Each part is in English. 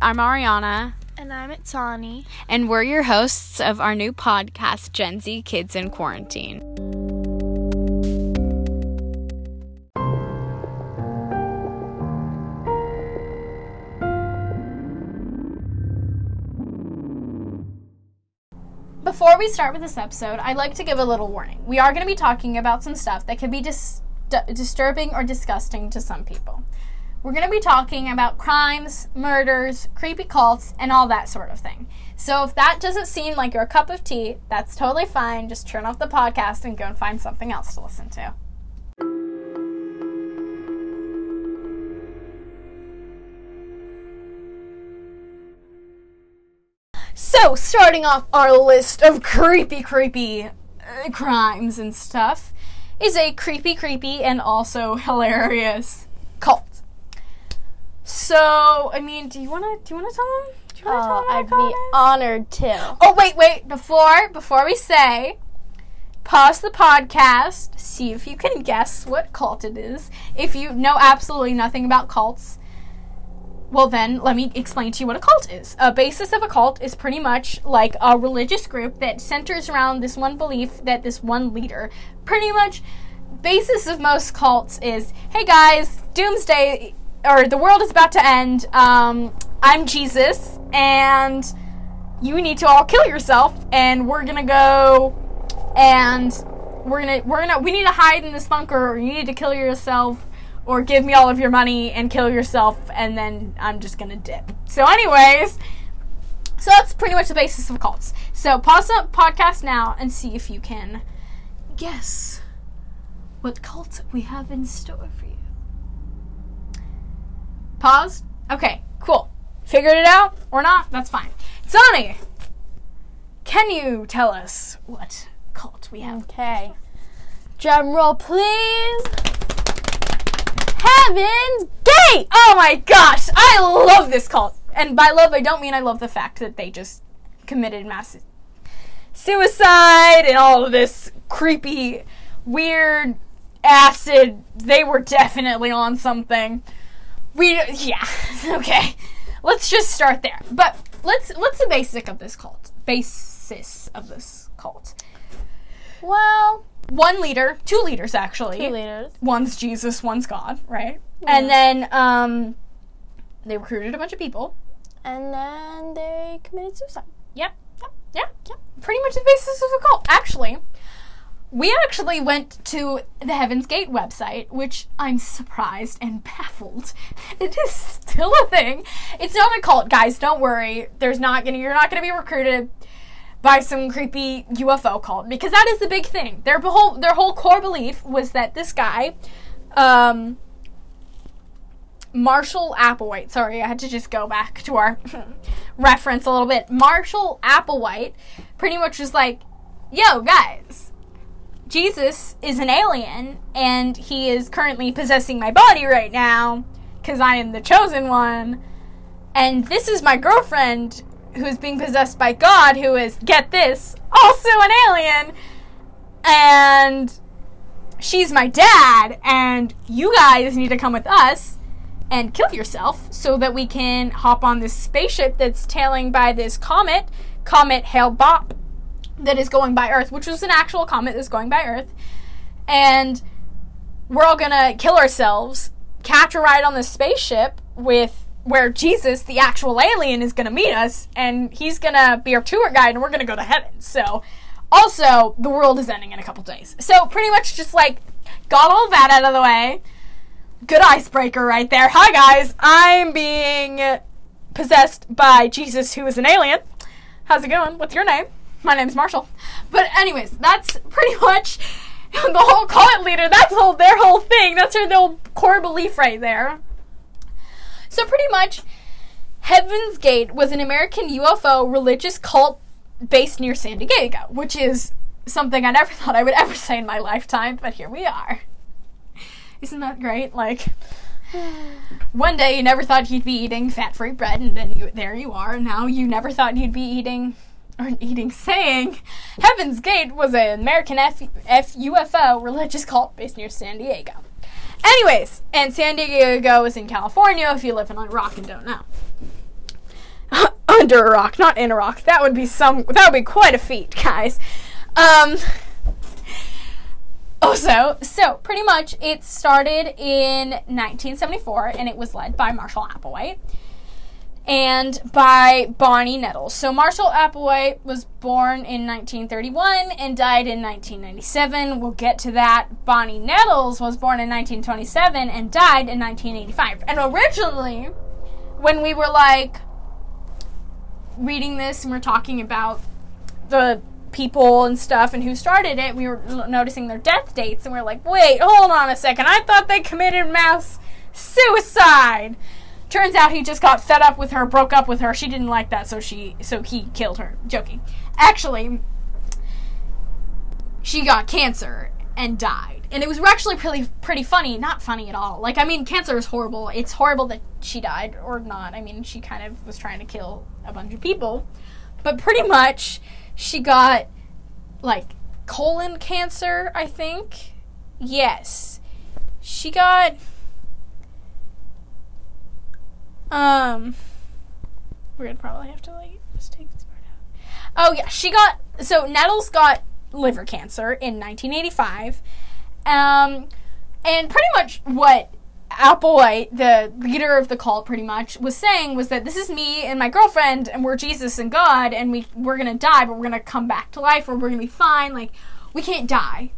I'm Arianna, And I'm at Tani. and we're your hosts of our new podcast, Gen Z Kids in Quarantine. Before we start with this episode, I'd like to give a little warning. We are going to be talking about some stuff that could be dis- disturbing or disgusting to some people. We're going to be talking about crimes, murders, creepy cults, and all that sort of thing. So if that doesn't seem like your cup of tea, that's totally fine. Just turn off the podcast and go and find something else to listen to. So, starting off our list of creepy, creepy uh, crimes and stuff is a creepy, creepy, and also hilarious cult. So, I mean, do you wanna do you wanna tell them? Do you wanna tell Oh, them I'd be honored to. Oh wait, wait. Before before we say, pause the podcast. See if you can guess what cult it is. If you know absolutely nothing about cults, well then let me explain to you what a cult is. A basis of a cult is pretty much like a religious group that centers around this one belief that this one leader. Pretty much, basis of most cults is, hey guys, doomsday or the world is about to end. Um, I'm Jesus and you need to all kill yourself and we're gonna go and we're gonna we're gonna we need to hide in this bunker or you need to kill yourself or give me all of your money and kill yourself and then i'm just gonna dip. So anyways so that's pretty much the basis of cults. So pause the podcast now and see if you can guess what cult we have in store for you pause okay cool figured it out or not that's fine Sonny, can you tell us what cult we have? Okay. Drum roll, please. Heaven's Gate! Oh my gosh, I love this cult. And by love, I don't mean I love the fact that they just committed mass suicide and all of this creepy, weird acid. They were definitely on something. We yeah, okay. Let's just start there. But let's what's the basic of this cult? Basis of this cult. Well, One leader, two leaders actually. two leaders. one's Jesus, one's God, right? And then um, they recruited a bunch of people. And then they committed suicide. Yep, yep, yeah, yep. Pretty much the basis of the cult. Actually, we actually went to the Heaven's Gate website, which I'm surprised and baffled. It is still a thing. It's not a cult, guys. Don't worry. There's not gonna. You're not gonna be recruited by some creepy UFO cult because that is the big thing. Their whole their whole core belief was that this guy, um, Marshall Applewhite. Sorry, I had to just go back to our reference a little bit. Marshall Applewhite pretty much was like, "Yo, guys, Jesus is an alien, and he is currently possessing my body right now because I am the chosen one, and this is my girlfriend." Who's being possessed by God, who is, get this, also an alien, and she's my dad, and you guys need to come with us and kill yourself so that we can hop on this spaceship that's tailing by this comet, Comet Hale Bopp, that is going by Earth, which was an actual comet that's going by Earth. And we're all gonna kill ourselves, catch a ride on this spaceship with where Jesus, the actual alien, is gonna meet us, and he's gonna be our tour guide, and we're gonna go to heaven. So, also, the world is ending in a couple days. So, pretty much just like got all that out of the way good icebreaker right there. Hi guys, I'm being possessed by Jesus, who is an alien. How's it going? What's your name? My name's Marshall. But anyways, that's pretty much the whole cult leader. That's whole their whole thing. That's their whole core belief right there. So pretty much, Heaven's Gate was an American UFO religious cult based near San Diego, which is something I never thought I would ever say in my lifetime, but here we are. Isn't that great? Like, one day you never thought you'd be eating fat-free bread, and then you, there you are. Now you never thought you'd be eating, or eating, saying, Heaven's Gate was an American F, F UFO religious cult based near San Diego. Anyways, and San Diego is in California. If you live in a rock and don't know. under a rock, not in a rock. That would be some. That would be quite a feat, guys. Um. Also, so pretty much it started in 1974 and it was led by Marshall Applewhite and by Bonnie Nettles. So Marshall Applewhite was born in 1931 and died in 1997. We'll get to that. Bonnie Nettles was born in 1927 and died in 1985. And originally, when we were like reading this and we're talking about the people and stuff and who started it, we were noticing their death dates and we are like, wait, hold on a second. I thought they committed mass suicide. Turns out he just got fed up with her, broke up with her. She didn't like that, so she so he killed her. Joking. Actually, she got cancer and died. And it was actually pretty pretty funny, not funny at all. Like I mean, cancer is horrible. It's horrible that she died or not. I mean, she kind of was trying to kill a bunch of people. But pretty much she got like colon cancer, I think. Yes. She got um, we're gonna probably have to like just take this part out. Oh yeah, she got so Nettles got liver cancer in 1985, um, and pretty much what Applewhite, the leader of the cult, pretty much was saying was that this is me and my girlfriend, and we're Jesus and God, and we we're gonna die, but we're gonna come back to life, or we're gonna be fine. Like we can't die.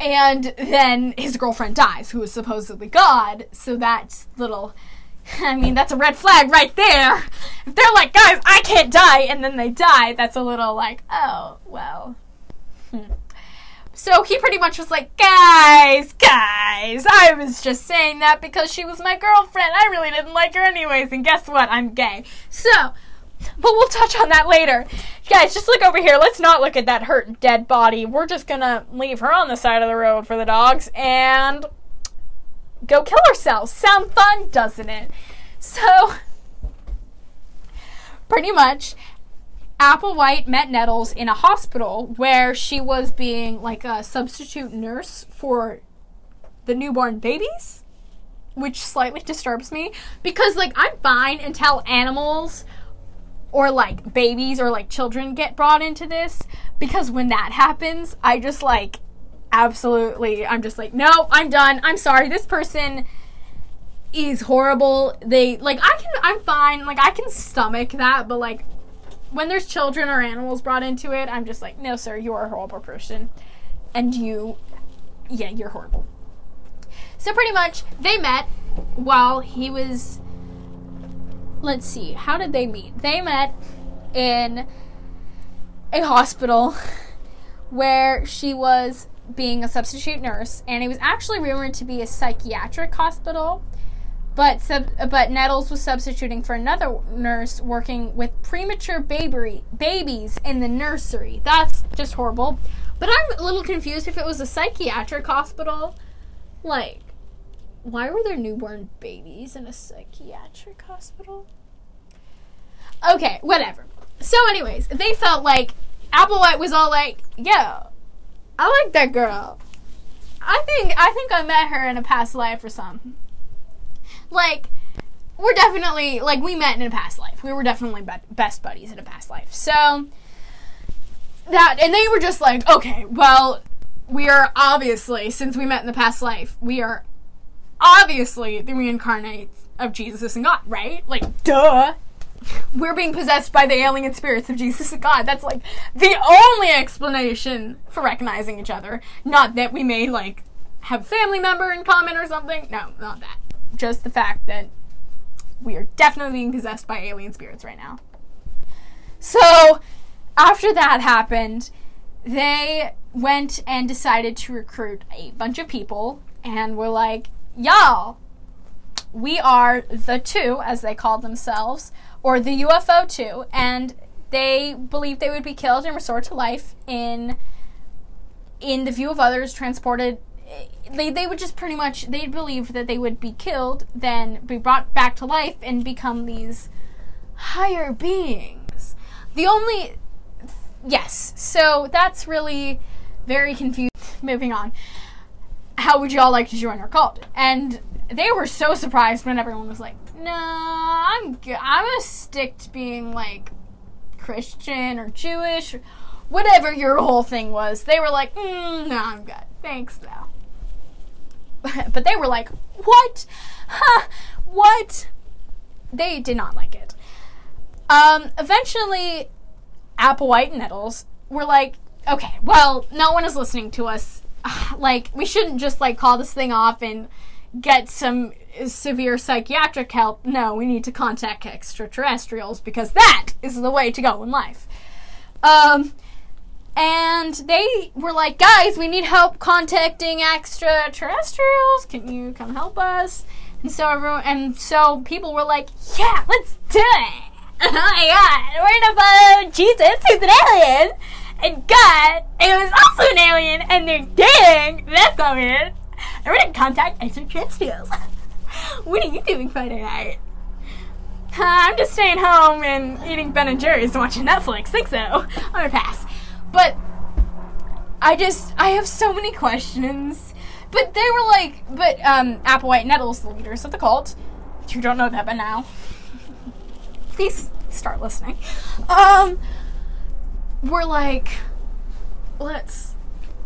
And then his girlfriend dies, who is supposedly God. So that's little I mean, that's a red flag right there. If they're like, guys, I can't die, and then they die, that's a little like, oh, well. Hmm. So he pretty much was like, guys, guys, I was just saying that because she was my girlfriend. I really didn't like her anyways, and guess what? I'm gay. So, but we'll touch on that later. Guys, just look over here. Let's not look at that hurt dead body. We're just gonna leave her on the side of the road for the dogs, and go kill ourselves. Sound fun, doesn't it? So, pretty much, Applewhite met Nettles in a hospital where she was being like a substitute nurse for the newborn babies, which slightly disturbs me because, like, I'm fine until animals or like babies or like children get brought into this because when that happens, I just like absolutely i'm just like no i'm done. I'm sorry. This person is horrible. They like i can i'm fine. Like i can stomach that but like when there's children or animals brought into it i'm just like no sir you're a horrible person. And you yeah you're horrible. So pretty much they met while he was let's see how did they meet? They met in a hospital where she was being a substitute nurse, and it was actually rumored to be a psychiatric hospital. But sub- but Nettles was substituting for another nurse working with premature baby babies in the nursery. That's just horrible. But I'm a little confused if it was a psychiatric hospital. Like, why were there newborn babies in a psychiatric hospital? Okay, whatever. So, anyways, they felt like Applewhite was all like, "Yeah, I like that girl. I think I think I met her in a past life or something. Like, we're definitely like we met in a past life. We were definitely be- best buddies in a past life. So that and they were just like, okay, well, we are obviously since we met in the past life, we are obviously the reincarnate of Jesus and God, right? Like, duh we're being possessed by the alien spirits of Jesus and God. That's like the only explanation for recognizing each other. Not that we may like have a family member in common or something. No, not that. Just the fact that we are definitely being possessed by alien spirits right now. So, after that happened, they went and decided to recruit a bunch of people and were like, y'all, we are the two, as they called themselves, or the UFO too, and they believed they would be killed and restored to life in in the view of others transported eh, they, they would just pretty much they believed that they would be killed then be brought back to life and become these higher beings. The only yes so that's really very confused moving on. How would you all like to join our cult? And they were so surprised when everyone was like, "No, I'm good. I'm gonna stick to being like Christian or Jewish, or whatever your whole thing was." They were like, mm, "No, I'm good. Thanks, though." but they were like, "What? Huh? What?" They did not like it. Um, eventually, Applewhite and Nettles were like, "Okay, well, no one is listening to us. Like, we shouldn't just like call this thing off and." Get some severe psychiatric help. No, we need to contact extraterrestrials because that is the way to go in life. Um, and they were like, guys, we need help contacting extraterrestrials. Can you come help us? And so everyone, and so people were like, yeah, let's do it. Oh my god, we're gonna follow Jesus, who's an alien, and God, it was also an alien, and they're dating. That's not weird. We're gonna contact extraterrestrials. what are you doing Friday night? I'm just staying home and eating Ben and Jerry's and watching Netflix. Think so? I'm gonna pass. But I just I have so many questions. But they were like, but um, Applewhite Nettles, the leaders of the cult, you don't know that by now. Please start listening. Um, we're like, let's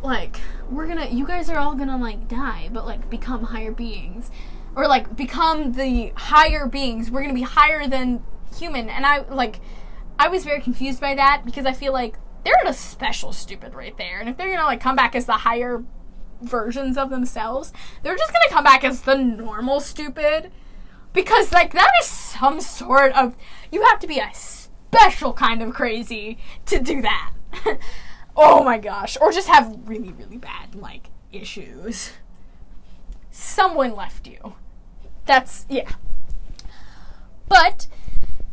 like we're gonna you guys are all gonna like die but like become higher beings. Or like become the higher beings. We're gonna be higher than human. And i like i was very confused by that because i feel like they're at a special stupid right there. And if they're gonna like come back as the higher versions of themselves they're just gonna come back as the normal stupid. Because like that is some sort of you have to be a special kind of crazy to do that Oh my gosh. Or just have really, really bad, like, issues. Someone left you. That's, yeah. But,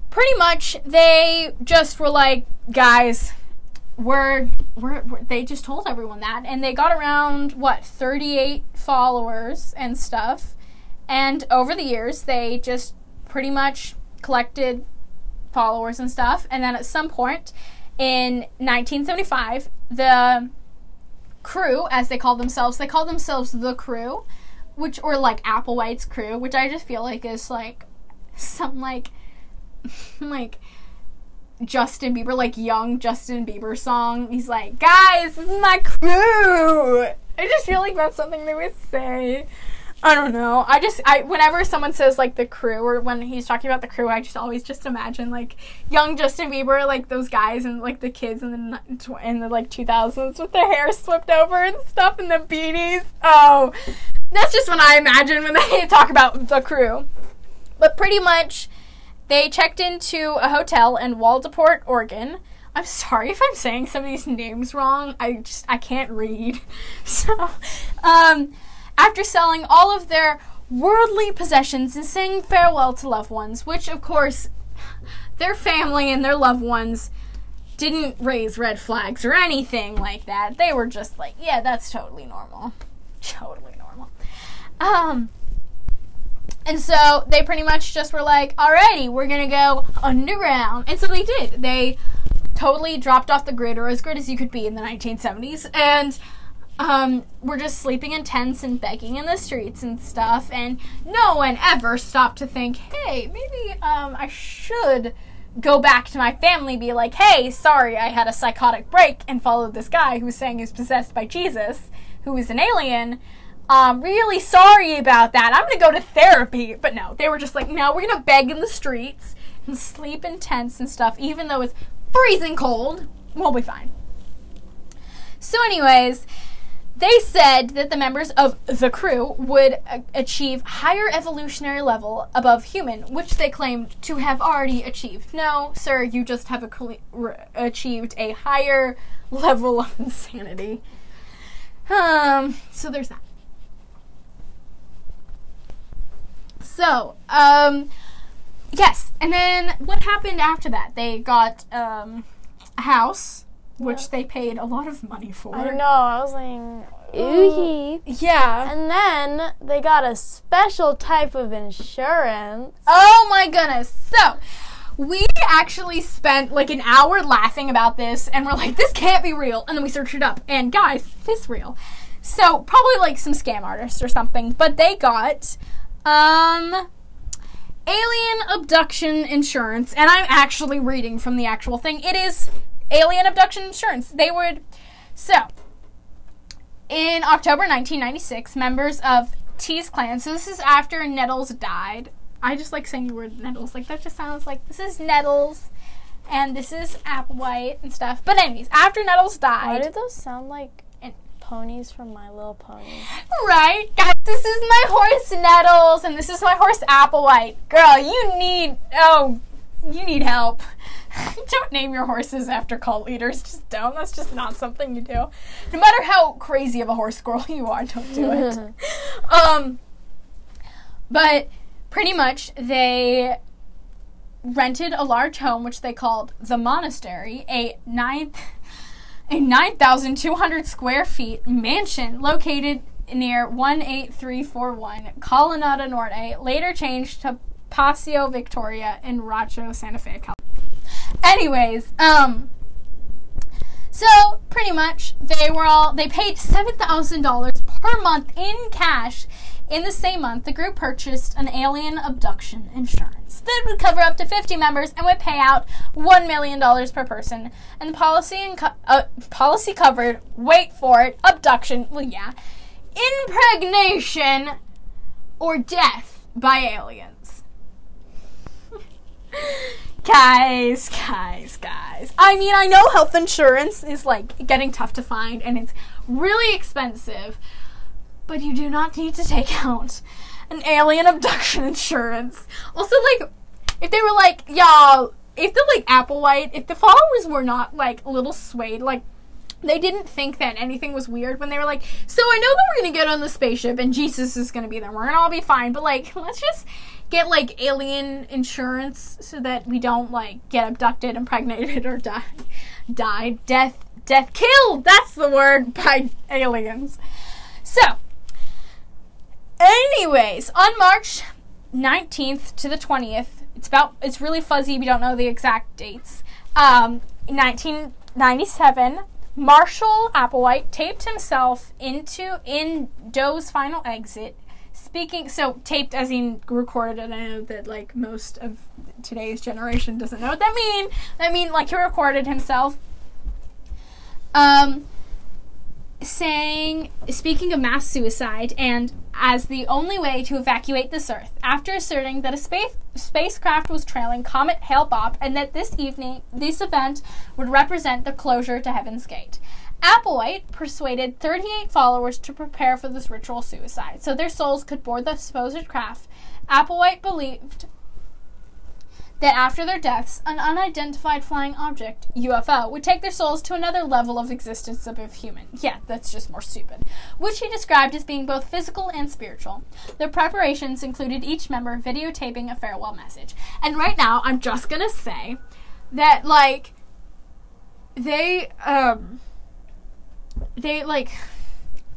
pretty much, they just were like, guys, we're, we're, we're, they just told everyone that. And they got around, what, 38 followers and stuff. And over the years, they just pretty much collected followers and stuff. And then at some point, in 1975, the crew, as they call themselves, they call themselves the crew, which or like Applewhite's crew, which I just feel like is like some like like Justin Bieber, like young Justin Bieber song. He's like, guys, this is my crew. I just feel like that's something they would say. I don't know. I just I whenever someone says like the crew or when he's talking about the crew, I just always just imagine like young Justin Bieber, like those guys and like the kids in the in the like 2000s with their hair swept over and stuff and the beanies. Oh, that's just what I imagine when they talk about the crew. But pretty much, they checked into a hotel in Waldport, Oregon. I'm sorry if I'm saying some of these names wrong. I just I can't read. So, um after selling all of their worldly possessions and saying farewell to loved ones, which, of course, their family and their loved ones didn't raise red flags or anything like that. They were just like, yeah, that's totally normal. Totally normal. Um, and so they pretty much just were like, alrighty, we're gonna go underground. And so they did. They totally dropped off the grid, or as grid as you could be in the 1970s, and um, were just sleeping in tents and begging in the streets and stuff, and no one ever stopped to think, hey, maybe um, I should go back to my family, be like, hey, sorry, I had a psychotic break and followed this guy who was saying he was possessed by Jesus, who is an alien. Um, really sorry about that. I'm gonna go to therapy. But no, they were just like, no, we're gonna beg in the streets and sleep in tents and stuff, even though it's freezing cold. We'll be fine. So, anyways, they said that the members of the crew would uh, achieve higher evolutionary level above human, which they claimed to have already achieved. No, sir, you just have a, re- achieved a higher level of insanity. Um, so there's that. So, um, yes, and then what happened after that? They got um, a house which yeah. they paid a lot of money for. I know. I was like, ooh. Yeah. And then they got a special type of insurance. Oh my goodness. So, we actually spent like an hour laughing about this and we're like, this can't be real. And then we searched it up. And guys, it is real. So, probably like some scam artists or something. But they got Um, alien abduction insurance, and I'm actually reading from the actual thing. It is alien abduction insurance. They would. So, in October 1996, members of T's clan, so this is after Nettles died. I just like saying the word Nettles. Like, that just sounds like this is Nettles. And this is Applewhite and stuff. But anyways, after Nettles died. Why died, do those sound like ponies from My Little Pony? Right? Guys, this is my horse Nettles and this is my horse Applewhite. Girl, you need oh you need help. don't name your horses after cult leaders. Just don't. That's just not something you do. No matter how crazy of a horse girl you are, don't do it. um but pretty much they rented a large home which they called the monastery, a ninth a 9,200 square feet mansion located near 18341 Colonnada Norte, later changed to Paseo Victoria in Rancho Santa Fe, California. Anyways, um, so pretty much they were all they paid seven thousand dollars per month in cash. In the same month, the group purchased an alien abduction insurance that would cover up to 50 members and would pay out $1 million per person. And the policy, and uh, policy covered, wait for it, abduction, well, yeah, impregnation or death by aliens. Guys, guys, guys. I mean, I know health insurance is like getting tough to find and it's really expensive, but you do not need to take out an alien abduction insurance. Also, like, if they were like, y'all, if the like Applewhite, if the followers were not like little swayed, like they didn't think that anything was weird when they were like, so I know that we're gonna get on the spaceship and Jesus is gonna be there. We're gonna all be fine, but like, let's just get like alien insurance so that we don't like get abducted, impregnated, or die, die, death, death, killed. That's the word by aliens. So, anyways, on March 19th to the 20th, it's about it's really fuzzy. We don't know the exact dates. Um, 1997, Marshall Applewhite taped himself into in Do's final exit. Speaking so taped as in recorded, and I know that like most of today's generation doesn't know what that mean. I mean like he recorded himself. Um, saying, speaking of mass suicide, and as the only way to evacuate this Earth, after asserting that a space spacecraft was trailing Comet Hale Bopp, and that this evening, this event would represent the closure to Heaven's Gate. Applewhite persuaded 38 followers to prepare for this ritual suicide, so their souls could board the supposed craft. Applewhite believed that after their deaths, an unidentified flying object, UFO, would take their souls to another level of existence above human. Yeah, that's just more stupid. Which he described as being both physical and spiritual. Their preparations included each member videotaping a farewell message. And right now, I'm just gonna say that, like, they, um, they, like,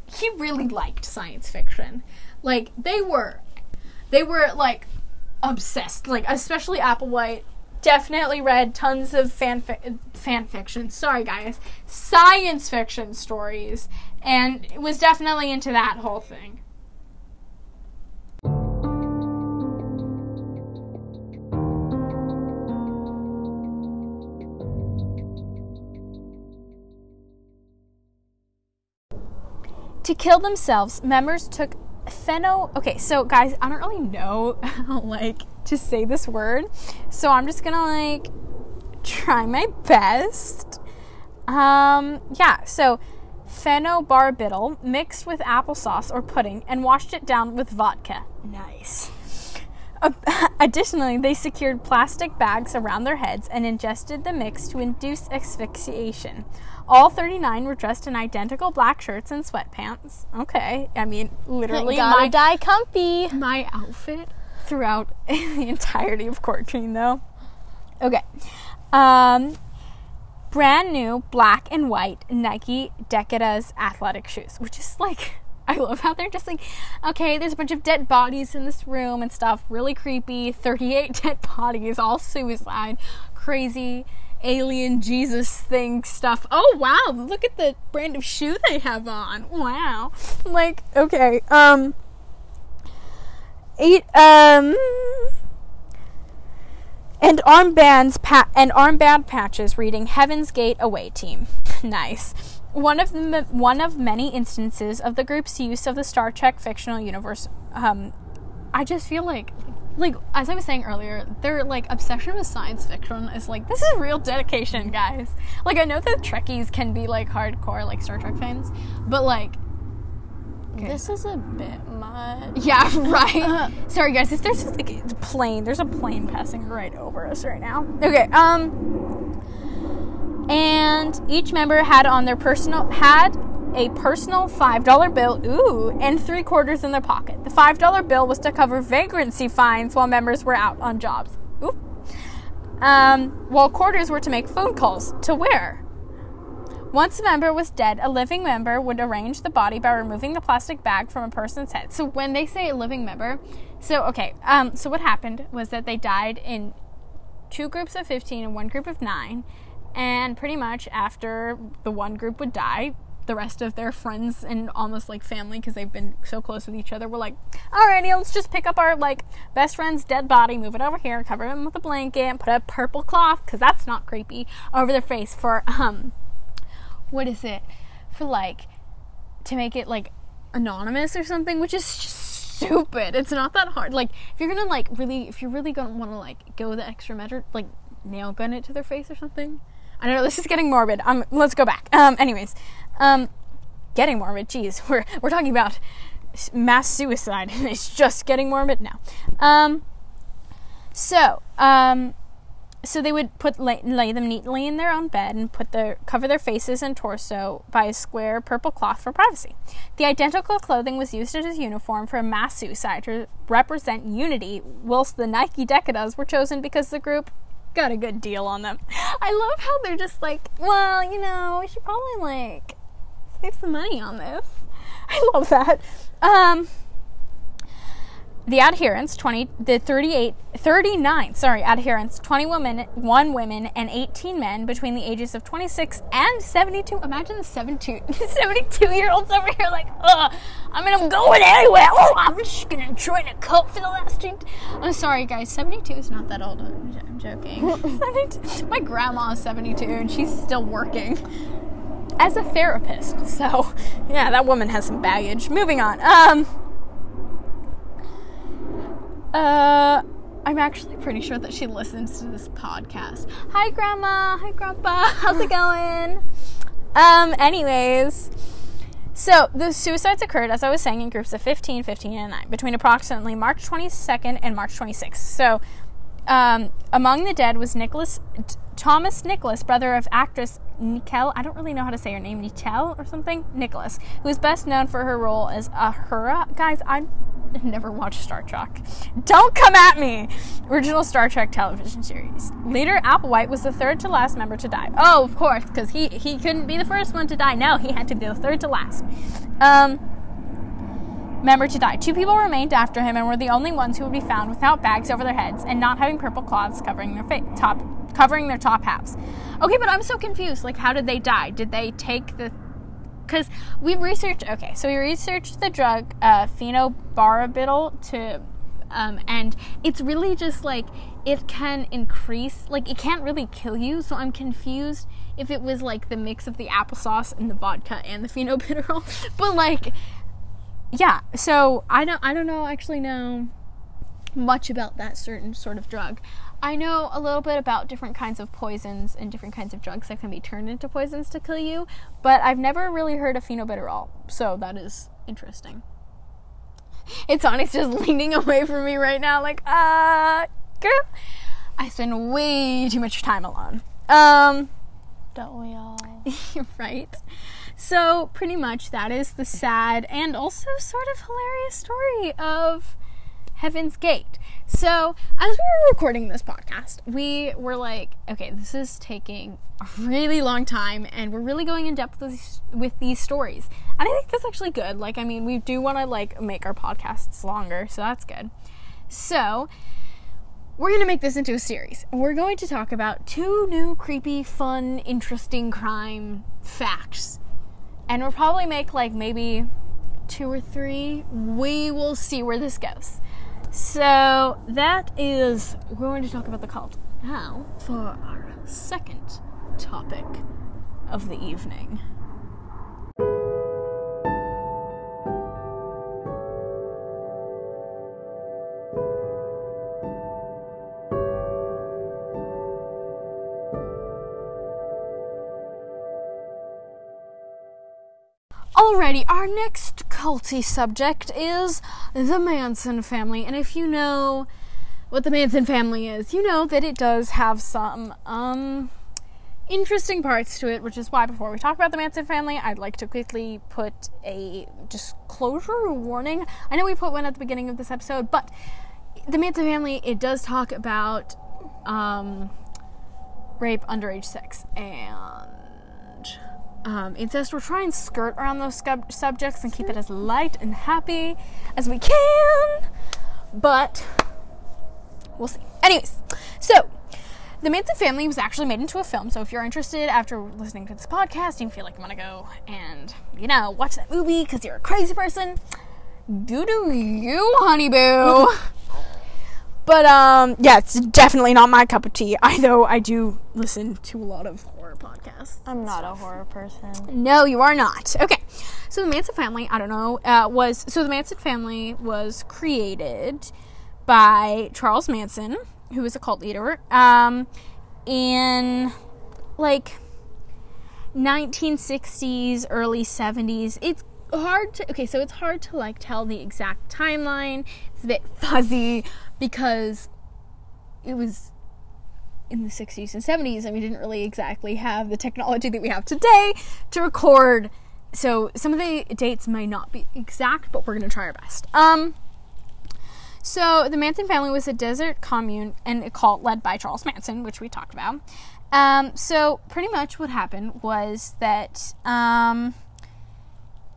he really liked science fiction. Like, they were, they were, like, obsessed. Like especially Applewhite. Definitely read tons of fan fi- fan fiction. Sorry guys, science fiction stories, and was definitely into that whole thing. To kill themselves, members took pheno okay so guys i don't really know how like to say this word. So i'm just gonna like try my best. Um yeah so phenobarbital mixed with applesauce or pudding and washed it down with vodka. Nice. Additionally, they secured plastic bags around their heads and ingested the mix to induce asphyxiation. All 39 were dressed in identical black shirts and sweatpants. Okay, I mean, literally Gotta my, die comfy. my outfit throughout the entirety of Courtine, though. Okay. Um, brand new black and white Nike Decades athletic shoes, which is like, I love how they're just like, okay, there's a bunch of dead bodies in this room and stuff, really creepy. 38 dead bodies, all suicide, crazy alien Jesus thing stuff. Oh wow, look at the brand of shoe they have on. Wow. Like, okay, um eight um and armbands pa- and armband patches reading Heaven's Gate away team. nice. One of the one of many instances of the group's use of the Star Trek fictional universe. Um, I just feel like, like as I was saying earlier, their like obsession with science fiction is like this is real dedication, guys. Like I know that Trekkies can be like hardcore like Star Trek fans, but like This is a bit much. yeah, right. Sorry, guys. If there's like a plane, there's a plane passing right over us right now. Okay. Um. And each member had on their personal had a personal five dollar bill, ooh, and three quarters in their pocket. The five dollar bill was to cover vagrancy fines while members were out on jobs. Ooh. Um, while quarters were to make phone calls. To where? Once a member was dead, a living member would arrange the body by removing the plastic bag from a person's head. So when they say a living member, so okay, um, so what happened was that they died in two groups of 15 and one group of nine, and pretty much after the one group would die, the rest of their friends and almost like family, because they've been so close with each other, were like, "Alrighty, let's just pick up our like best friend's dead body, move it over here, cover him with a blanket, put a purple cloth, because that's not creepy, over their face for um." what is it? For like to make it like anonymous or something which is just stupid. It's not that hard. Like if you're gonna like really if you're really gonna want to like go the extra measure like nail gun it to their face or something. I don't know this is getting morbid. Um let's go back. Um anyways um getting morbid jeez we're we're talking about mass suicide it's just getting morbid now um so um so they would put lay, lay them neatly in their own bed and put their cover their faces and torso by a square purple cloth for privacy. The identical clothing was used as a uniform for a mass suicide to represent unity, whilst the Nike Decades were chosen because the group got a good deal on them. I love how they're just like, well, you know, we should probably like save some money on this. I love that. Um, the adherents 20 the 38 39 sorry adherents 20 women 1 women and 18 men between the ages of 26 and 72 imagine the 72 72 year olds over here like uh i mean i'm going anywhere. Oh i'm just gonna join a cult for the last two i'm sorry guys 72 is not that old. I'm, joking. 72 my grandma is 72 and she's still working as a therapist so yeah that woman has some baggage moving on um uh, I'm actually pretty sure that she listens to this podcast. Hi, Grandma. Hi, Grandpa. How's it going? Um, anyways, so the suicides occurred, as I was saying, in groups of 15, 15, and 9 between approximately March 22nd and March 26th. So, um, among the dead was Nicholas Thomas Nicholas, brother of actress Nikel. I don't really know how to say her name, Nikel or something. Nicholas, who is best known for her role as Ahura. Guys, I never watched Star Trek. Don't come at me. Original Star Trek television series. Leader Applewhite was the third to last member to die. Oh, of course, because he he couldn't be the first one to die. No, he had to be the third to last. Um member to die. Two people remained after him and were the only ones who would be found without bags over their heads and not having purple cloths covering their fa- top covering their top halves. Okay, but I'm so confused. Like, how did they die? Did they take the? Because we researched. Okay, so we researched the drug uh, phenobarbital to, um, and it's really just like it can increase. Like, it can't really kill you. So I'm confused if it was like the mix of the applesauce and the vodka and the phenobarbital. but like yeah so i don't i don't know actually know much about that certain sort of drug i know a little bit about different kinds of poisons and different kinds of drugs that can be turned into poisons to kill you but i've never really heard of phenobarbital so that is interesting it's honest just leaning away from me right now like uh girl i spend way too much time alone um Don't we all? right? So, pretty much that is the sad and also sort of hilarious story of Heaven's Gate. So, as we were recording this podcast, we were like, okay, this is taking a really long time and we're really going in depth with these, with these stories. And I think that's actually good. Like, I mean, we do want to like make our podcasts longer, so that's good. So, we're going to make this into a series. We're going to talk about two new creepy, fun, interesting crime facts. And we'll probably make like maybe two or three. We will see where this goes. So that is we're going to talk about the cult now for our second topic of the evening. Alrighty, our next culty subject is the Manson family. And if you know what the Manson family is, you know that it does have some um interesting parts to it, which is why before we talk about the Manson family, I'd like to quickly put a disclosure warning. I know we put one at the beginning of this episode, but the Manson family it does talk about um rape underage sex and um, incest. We're trying to skirt around those subjects and keep it as light and happy as we can, but we'll see. Anyways, so the Manson family was actually made into a film. So if you're interested after listening to this podcast you feel like you want to go and you know watch that movie because you're a crazy person, do do you, honey boo. But um, yeah, it's definitely not my cup of tea. I though I do listen to a lot of horror podcasts. I'm not a horror person. No, you are not. Okay, so the Manson family, I don't know, uh, was so the Manson family was created by Charles Manson, who was a cult leader, um, in like 1960s, early 70s. It's hard to okay, so it's hard to like tell the exact timeline. It's a bit fuzzy because it was in the 60s and 70s and we didn't really exactly have the technology that we have today to record. So some of the dates may not be exact but we're going to try our best. Um so the manson family was a desert commune and a cult led by charles manson which we talked about. Um, so pretty much what happened was that um,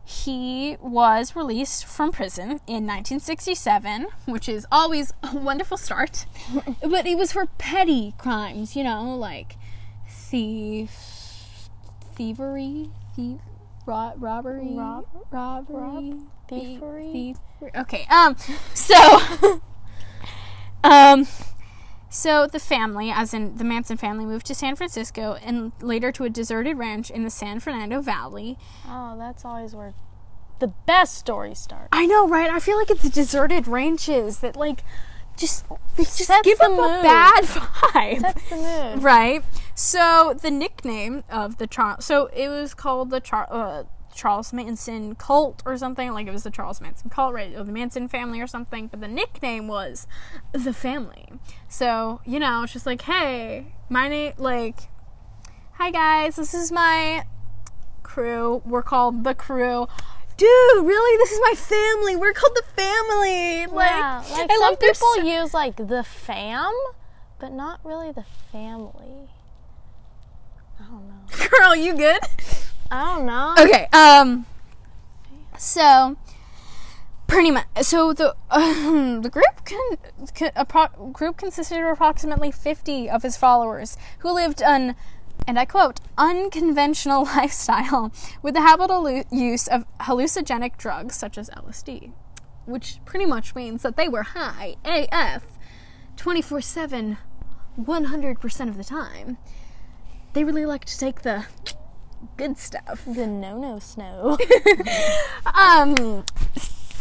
he was released from prison in 1967, which is always a wonderful start. but it was for petty crimes, you know, like thief, thievery, thief, ro- robbery, Rob- robbery, rob- thievery? thievery. Okay, um, so, um, so the family, as in the Manson family, moved to San Francisco and later to a deserted ranch in the San Fernando Valley. Oh, that's always where the best stories start. I know, right? I feel like it's the deserted ranches that like just they just Sets give the up a bad vibe. That's the mood. right. So the nickname of the Charles, so it was called the Char- uh, Charles Manson cult or something. Like it was the Charles Manson cult, right? Or the Manson family or something. But the nickname was the family. So you know, it's just like, hey, my name, like, hi guys, this is my crew. We're called the crew. Dude, really? This is my family. We're called the family. Like, yeah, like I some love people use like the fam, but not really the family. I don't know. Girl, you good? I don't know. Okay. Um. So, pretty much. So the the group con, con, group consisted of approximately fifty of his followers who lived an, and I quote, unconventional lifestyle with the habitual use of hallucinogenic drugs such as LSD, which pretty much means that they were high AF, twenty four seven, one hundred percent of the time. They really like to take the good stuff. The no no snow. um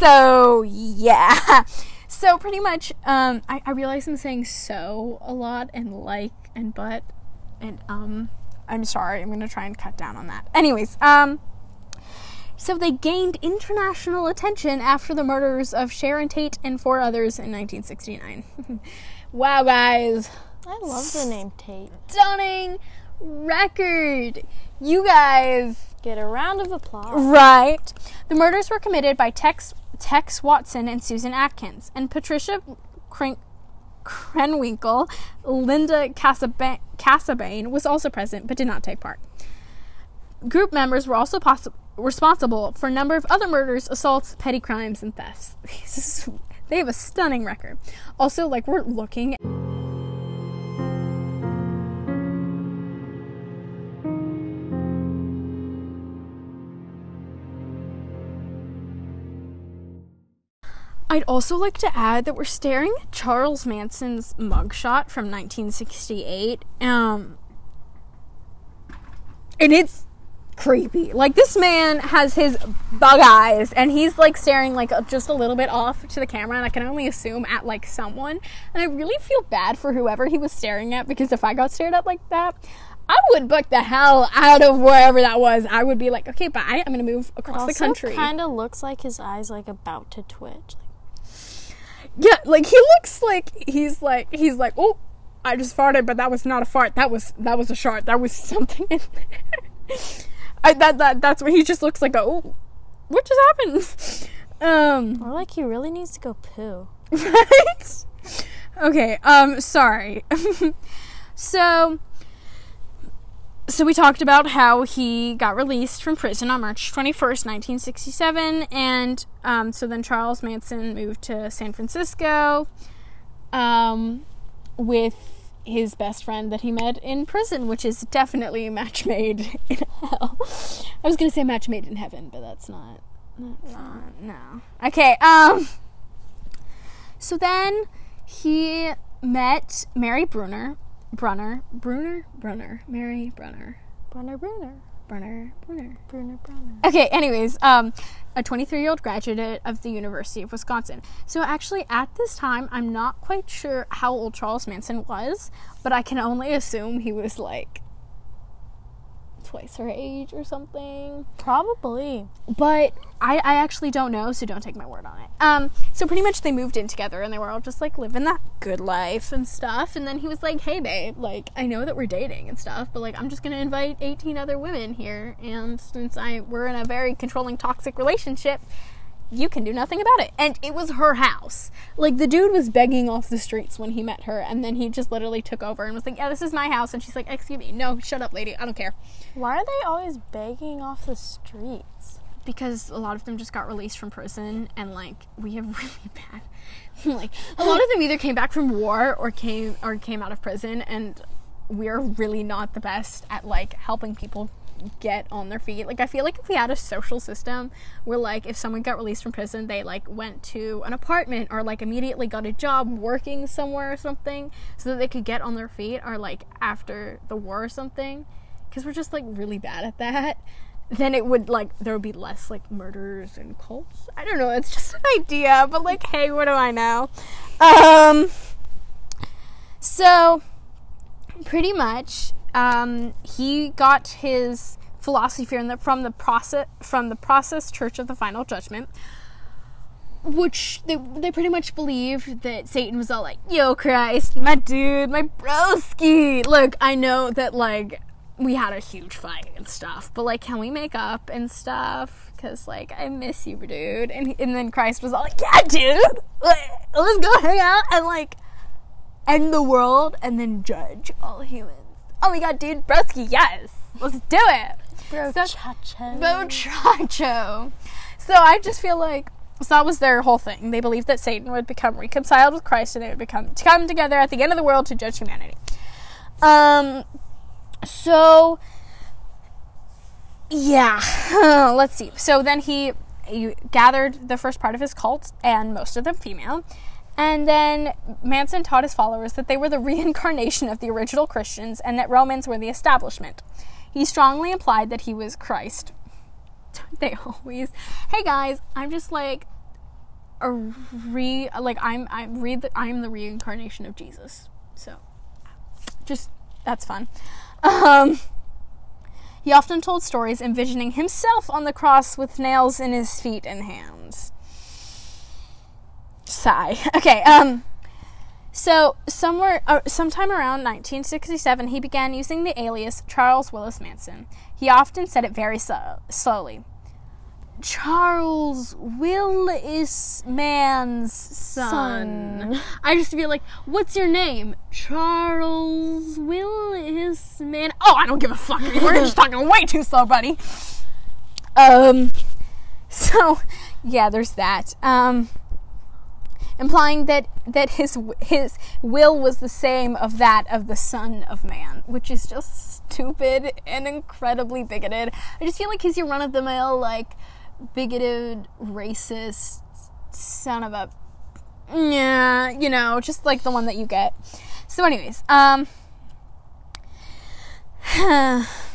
so yeah so pretty much um I, I realize i'm saying so a lot and like and but and um i'm sorry i'm gonna try and cut down on that anyways um so they gained international attention after the murders of sharon tate and four others in 1969 wow guys I love the name Tate. stunning record you guys Get a round of applause. Right. The murders were committed by Tex, Tex Watson and Susan Atkins, and Patricia Kren- Krenwinkel, Linda Casaba- Casabane was also present but did not take part. Group members were also possi- responsible for a number of other murders, assaults, petty crimes, and thefts. They have a stunning record. Also, like we're looking I'd also like to add that we're staring at Charles Manson's mugshot from 1968. Um, and it's creepy. Like this man has his bug eyes and he's like staring like just a little bit off to the camera and I can only assume at like someone. And I really feel bad for whoever he was staring at because if I got stared at like that, I would book the hell out of wherever that was. I would be like, okay, bye. I'm gonna move across also the country. He kind of looks like his eyes like about to twitch. Yeah, like he looks like he's like he's like, oh, I just farted, but that was not a fart. That was that was a shart. That was something in there. I, that that that's where he just looks like, oh, what just happened? Um, Or like he really needs to go poo. right? Okay. Um, sorry. so. So we talked about how he got released from prison on March 21st, 1967, and um, so then Charles Manson moved to San Francisco um, with his best friend that he met in prison, which is definitely a match made in hell. I was gonna say match made in heaven, but that's not. That's not. No. Okay. Um. So then he met Mary Brunner, Brunner, Brunner, Brunner, Mary Brunner, Brunner, Brunner, Brunner, Brunner. Brunner, Brunner. Okay, anyways, um, a 23 year old graduate of the University of Wisconsin. So, actually, at this time, I'm not quite sure how old Charles Manson was, but I can only assume he was like twice her age or something. Probably. But I, I actually don't know, so don't take my word on it. Um, so pretty much they moved in together and they were all just like living that good life and stuff. And then he was like, "Hey, babe, like I know that we're dating and stuff, but like I'm just gonna invite 18 other women here, and since I we're in a very controlling, toxic relationship." You can do nothing about it. And it was her house. Like, the dude was begging off the streets when he met her, and then he just literally took over and was like, Yeah, this is my house. And she's like, Excuse me. No, shut up, lady. I don't care. Why are they always begging off the streets? because a lot of them just got released from prison and like we have really bad like a lot of them either came back from war or came or came out of prison and we're really not the best at like helping people get on their feet like i feel like if we had a social system where like if someone got released from prison they like went to an apartment or like immediately got a job working somewhere or something so that they could get on their feet or like after the war or something because we're just like really bad at that then it would like there would be less like murders and cults. I don't know. It's just an idea, but like, hey, what do I know? Um. So, pretty much, um, he got his philosophy from the from the process from the process Church of the Final Judgment, which they they pretty much believe that Satan was all like, "Yo, Christ, my dude, my broski." Look, I know that like we had a huge fight and stuff, but like, can we make up and stuff? Cause like, I miss you, dude. And and then Christ was all like, yeah, dude, let's go hang out and like end the world and then judge all humans. Oh my god, dude, broski, yes, let's do it. Bro, So- cha-cha. Bochacho. So I just feel like so that was their whole thing. They believed that Satan would become reconciled with Christ and they would become to come together at the end of the world to judge humanity. Um so yeah, let's see. So then he, he gathered the first part of his cult and most of them female. And then Manson taught his followers that they were the reincarnation of the original Christians and that Romans were the establishment. He strongly implied that he was Christ. They always, hey guys, I'm just like a re like I'm I'm re I'm the reincarnation of Jesus. So just that's fun. Um, he often told stories envisioning himself on the cross with nails in his feet and hands. Sigh. Okay. Um. So somewhere, uh, sometime around 1967, he began using the alias Charles Willis Manson. He often said it very so- slowly. Charles Willis Man's son. I just feel like, what's your name? Charles Willis Man. Oh, I don't give a fuck anymore. You're just talking way too slow, buddy. Um. So, yeah, there's that. Um implying that that his his will was the same of that of the Son of Man, which is just stupid and incredibly bigoted. I just feel like he's your run of the mill like bigoted, racist son of a yeah, you know, just like the one that you get. So, anyways, um,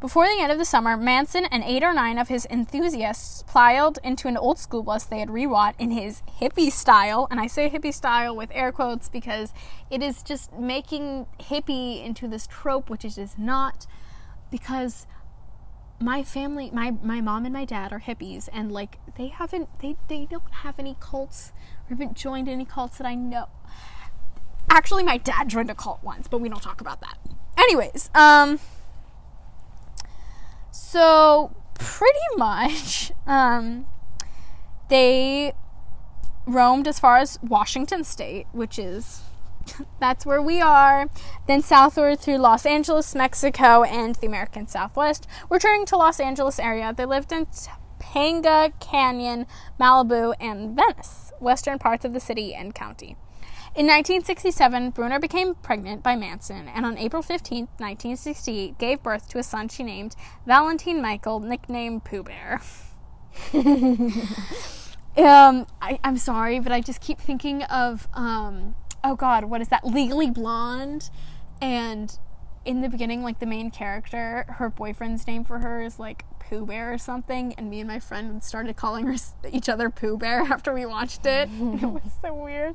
before the end of the summer, Manson and eight or nine of his enthusiasts piled into an old school bus they had rewrought in his hippie style. And I say hippie style with air quotes because it is just making hippie into this trope, which it is not. Because my family, my, my mom and my dad are hippies, and like they haven't, they, they don't have any cults or haven't joined any cults that I know. Actually, my dad joined a cult once, but we don't talk about that. Anyways, um, so pretty much, um, they roamed as far as Washington State, which is that's where we are. Then southward through Los Angeles, Mexico, and the American Southwest. Returning to Los Angeles area, they lived in Topanga Canyon, Malibu, and Venice, western parts of the city and county. In 1967, Brunner became pregnant by Manson, and on April 15, 1968, gave birth to a son she named Valentine Michael, nicknamed Pooh Bear. um, I, I'm sorry, but I just keep thinking of, um, oh God, what is that? Legally Blonde, and in the beginning, like the main character, her boyfriend's name for her is like Pooh Bear or something, and me and my friend started calling her each other Pooh Bear after we watched it. it was so weird.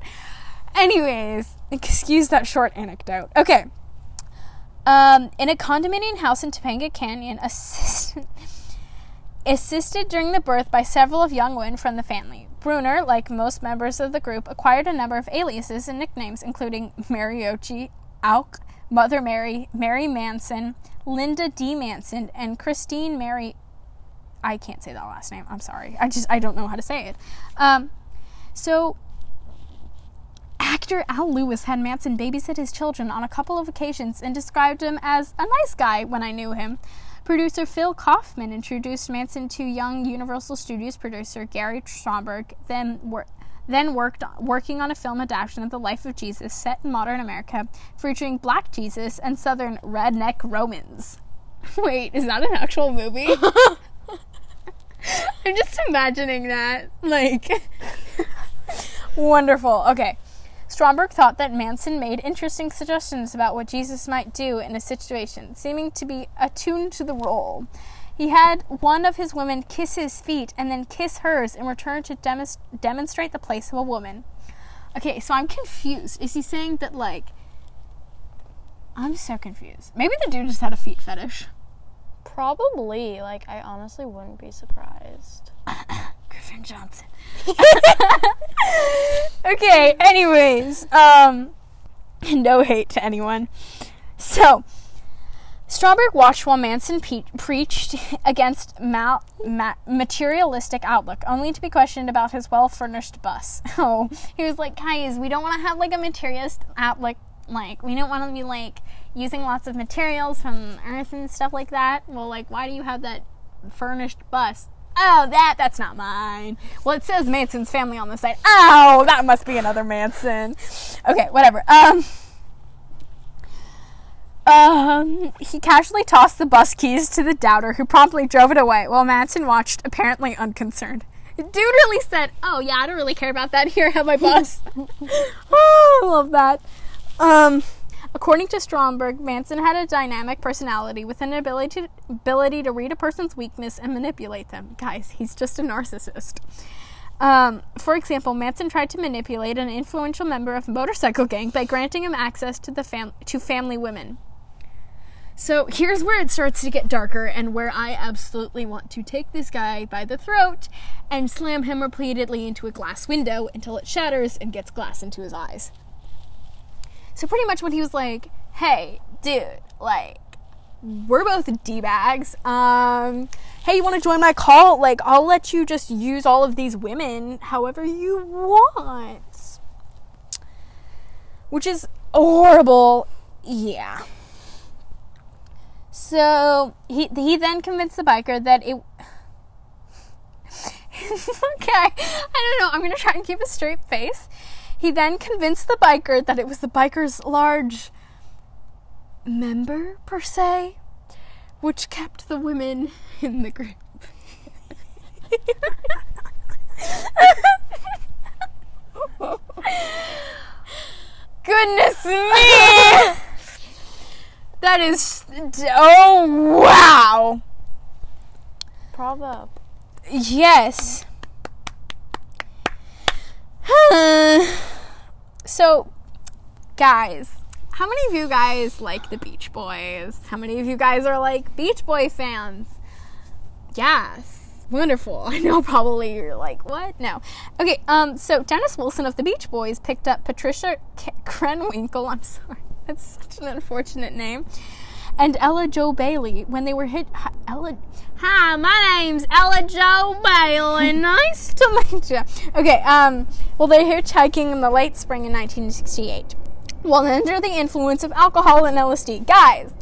Anyways, excuse that short anecdote. Okay. Um, in a condominium house in Topanga Canyon, assisted, assisted during the birth by several of young women from the family. Brunner, like most members of the group, acquired a number of aliases and nicknames, including Mariochi, Auk, Mother Mary, Mary Manson, Linda D. Manson, and Christine Mary. I can't say that last name. I'm sorry. I just I don't know how to say it. Um, so Actor Al Lewis had Manson babysit his children on a couple of occasions and described him as a nice guy when I knew him. Producer Phil Kaufman introduced Manson to young Universal Studios producer Gary Stromberg, then wor- then worked working on a film adaptation of the life of Jesus set in modern America, featuring Black Jesus and Southern redneck Romans. Wait, is that an actual movie? I'm just imagining that. Like, wonderful. Okay. Stromberg thought that Manson made interesting suggestions about what Jesus might do in a situation, seeming to be attuned to the role. He had one of his women kiss his feet and then kiss hers in return to demonst- demonstrate the place of a woman. Okay, so I'm confused. Is he saying that, like. I'm so confused. Maybe the dude just had a feet fetish. Probably. Like, I honestly wouldn't be surprised. Griffin Johnson. okay, anyways, um no hate to anyone. So, Stromberg watched while Manson pe- preached against mal- ma- materialistic outlook, only to be questioned about his well-furnished bus. Oh, he was like, "Guys, we don't want to have like a materialist outlook. Like, we don't want to be like using lots of materials from Earth and stuff like that. Well, like, why do you have that furnished bus? Oh, that that's not mine. Well, it says Manson's family on the side. Oh, that must be another Manson. Okay, whatever. Um, um, he casually tossed the bus keys to the doubter, who promptly drove it away, while Manson watched, apparently unconcerned. The dude really said, "Oh yeah, I don't really care about that. Here, have my bus." oh, I love that. Um. According to Stromberg, Manson had a dynamic personality with an ability to, ability to read a person's weakness and manipulate them. Guys, he's just a narcissist. Um, for example, Manson tried to manipulate an influential member of a motorcycle gang by granting him access to the fam- to family women. So here's where it starts to get darker, and where I absolutely want to take this guy by the throat and slam him repeatedly into a glass window until it shatters and gets glass into his eyes. So pretty much when he was like, "Hey, dude, like, we're both d bags. Um, hey, you want to join my cult? Like, I'll let you just use all of these women however you want." Which is horrible. Yeah. So he he then convinced the biker that it. okay, I don't know. I'm gonna try and keep a straight face. He then convinced the biker that it was the biker's large member, per se, which kept the women in the group. Goodness me! that is. Oh, wow! Proverb. Yes. So, guys, how many of you guys like the Beach Boys? How many of you guys are like Beach Boy fans? Yes. Wonderful. I know probably you're like, what? No. Okay, um, so Dennis Wilson of the Beach Boys picked up Patricia K- Krenwinkel. I'm sorry. That's such an unfortunate name. And Ella Jo Bailey when they were hit. Hi, Ella. Hi, my name's Ella Jo Bailey. nice to meet you. Okay, um, well, they're hitchhiking in the late spring in 1968 while under the influence of alcohol and LSD. Guys,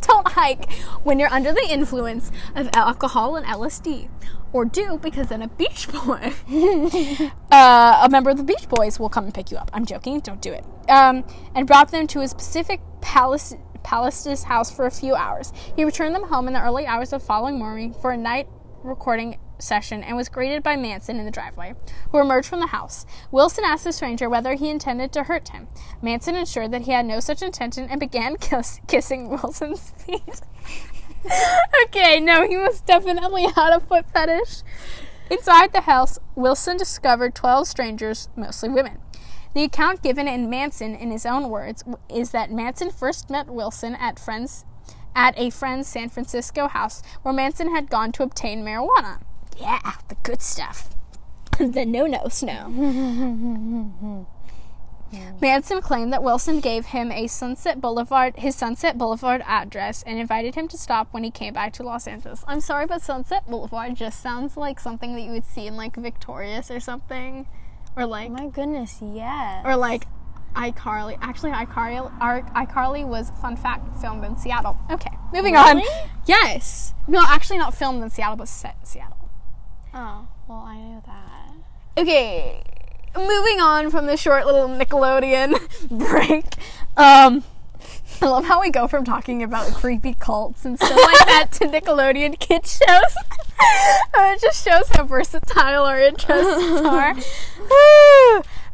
don't hike when you're under the influence of alcohol and LSD. Or do because then a Beach Boy, uh, a member of the Beach Boys, will come and pick you up. I'm joking, don't do it. Um, and brought them to his Pacific Palace, Palace's house for a few hours. He returned them home in the early hours of following morning for a night recording session and was greeted by Manson in the driveway, who emerged from the house. Wilson asked the stranger whether he intended to hurt him. Manson assured that he had no such intention and began kiss- kissing Wilson's feet. okay, no, he must definitely had a foot fetish. Inside the house, Wilson discovered 12 strangers, mostly women. The account given in Manson, in his own words, is that Manson first met Wilson at friends at a friend's San Francisco house where Manson had gone to obtain marijuana. Yeah, the good stuff. the no-no snow. Manson claimed that Wilson gave him a Sunset Boulevard, his Sunset Boulevard address, and invited him to stop when he came back to Los Angeles. I'm sorry, but Sunset Boulevard just sounds like something that you would see in like Victorious or something, or like, My goodness, yes. or like iCarly. Actually, iCarly, our- iCarly was fun fact filmed in Seattle. Okay, moving on. Yes. No, actually not filmed in Seattle, but set in Seattle. oh, well, I knew that. Okay, moving on from the short little Nickelodeon break. Um, I love how we go from talking about creepy cults and stuff like that to Nickelodeon kid shows. Uh, it just shows how versatile our interests are.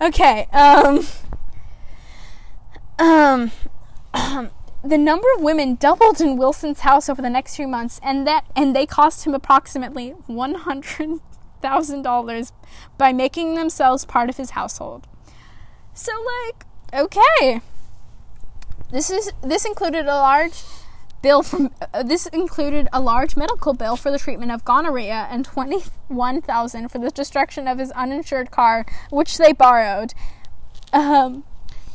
Okay. Um. Um. um, The number of women doubled in Wilson's house over the next few months, and that and they cost him approximately one hundred thousand dollars by making themselves part of his household. So, like, okay, this is this included a large bill from uh, this included a large medical bill for the treatment of gonorrhea and twenty one thousand for the destruction of his uninsured car, which they borrowed. Um,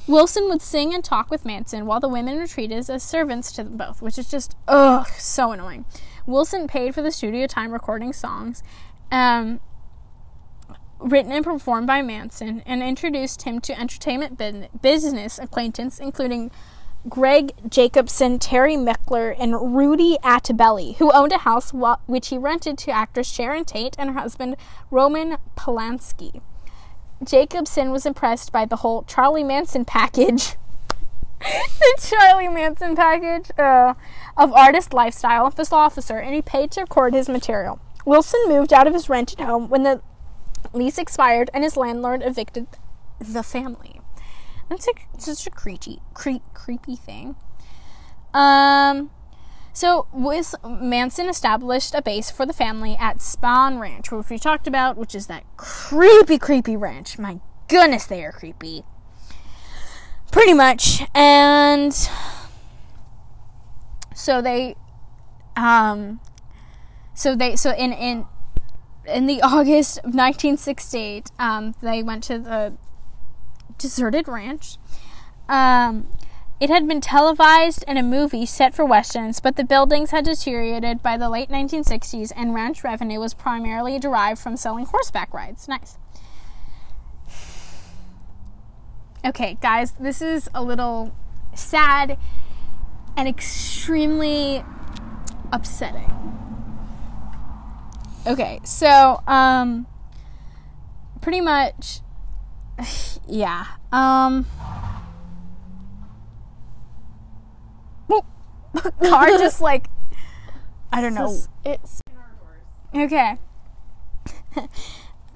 Wilson would sing and talk with Manson while the women were treated as servants to them both, which is just ugh so annoying. Wilson paid for the studio time recording songs, um, written and performed by Manson, and introduced him to entertainment business acquaintance, including Gregg Jakobson, Terry Melcher, and Rudi Altobelli, who owned a house which he rented to actress Sharon Tate and her husband Roman Polanski. Jakobson was impressed by the whole Charlie Manson package. the Charlie Manson package uh, of artist lifestyle and officer, and he paid to record his material. Wilson moved out of his rented home when the lease expired, and his landlord evicted the family. That's such a creepy, cre- creepy thing. Um, so Wis- Manson established a base for the family at Spahn Ranch, which we talked about, which is that creepy, creepy ranch. My goodness, they are creepy. Pretty much, and so they, um, so they, so in in in the August of 1968, um, they went to the deserted ranch. Um, it had been televised in a movie set for westerns, but the buildings had deteriorated by the late 1960s, and ranch revenue was primarily derived from selling horseback rides. Nice. Okay, guys, this is a little sad and extremely upsetting. Okay, so um pretty much yeah. Um car just like I don't know. It's Okay.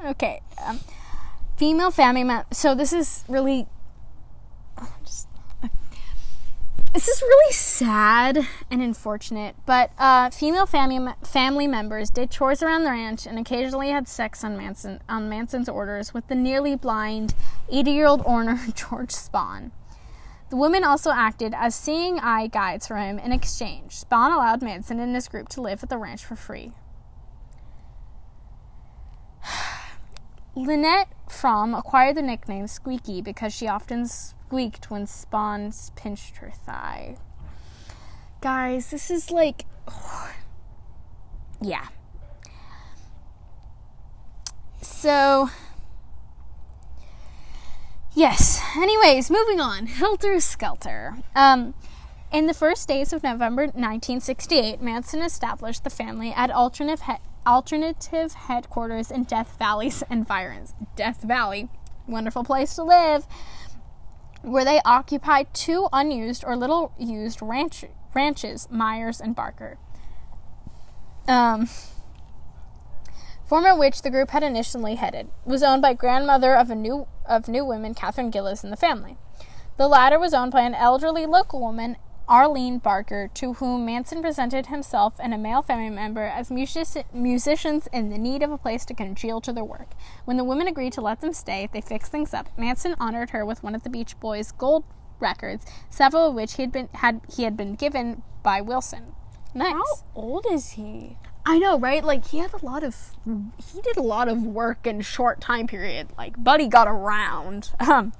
okay. Um, female family mem- so this is really just, this is really sad and unfortunate but uh, female family family members did chores around the ranch and occasionally had sex on Manson on Manson's orders with the nearly blind 80-year-old owner George Spahn. The women also acted as seeing eye guides for him in exchange. Spahn allowed Manson and his group to live at the ranch for free. Lynette Fromme acquired the nickname Squeaky because she often squeaked when Spahn pinched her thigh. Guys, this is like. yeah. So. Yes. Anyways, moving on. Helter Skelter. Um, in the first days of November 1968, Manson established the family at alternative, he- alternative headquarters in Death Valley's environs. Death Valley, wonderful place to live, where they occupied two unused or little used ranch- ranches, Myers and Barker. Um, former which the group had initially headed, was owned by grandmother of a new of new women, Catherine Gillies, in the family. The latter was owned by an elderly local woman, Arlene Barker, to whom Manson presented himself and a male family member as music- musicians in the need of a place to congeal to their work. When the women agreed to let them stay, they fixed things up. Manson honored her with one of the Beach Boys' gold records, several of which he had been had he had been given by Wilson. Nice. How old is he? I know, right? Like he had a lot of he did a lot of work in short time period. Like Buddy got around. Um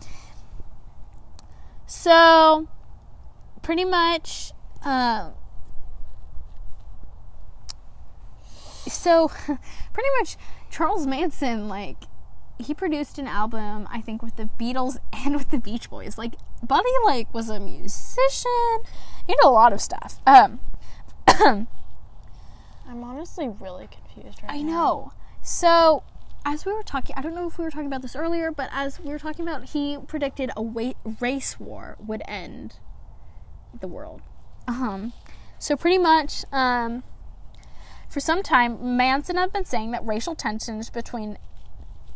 so pretty much uh, so pretty much Charles Manson like he produced an album I think with the Beatles and with the Beach Boys. Like Buddy like was a musician. He did a lot of stuff. Um I'm honestly really confused right now. I now. know. So, as we were talking, I don't know if we were talking about this earlier, but as we were talking about, he predicted a wa- race war would end the world. Um, so pretty much, um, for some time, Manson had been saying that racial tensions between,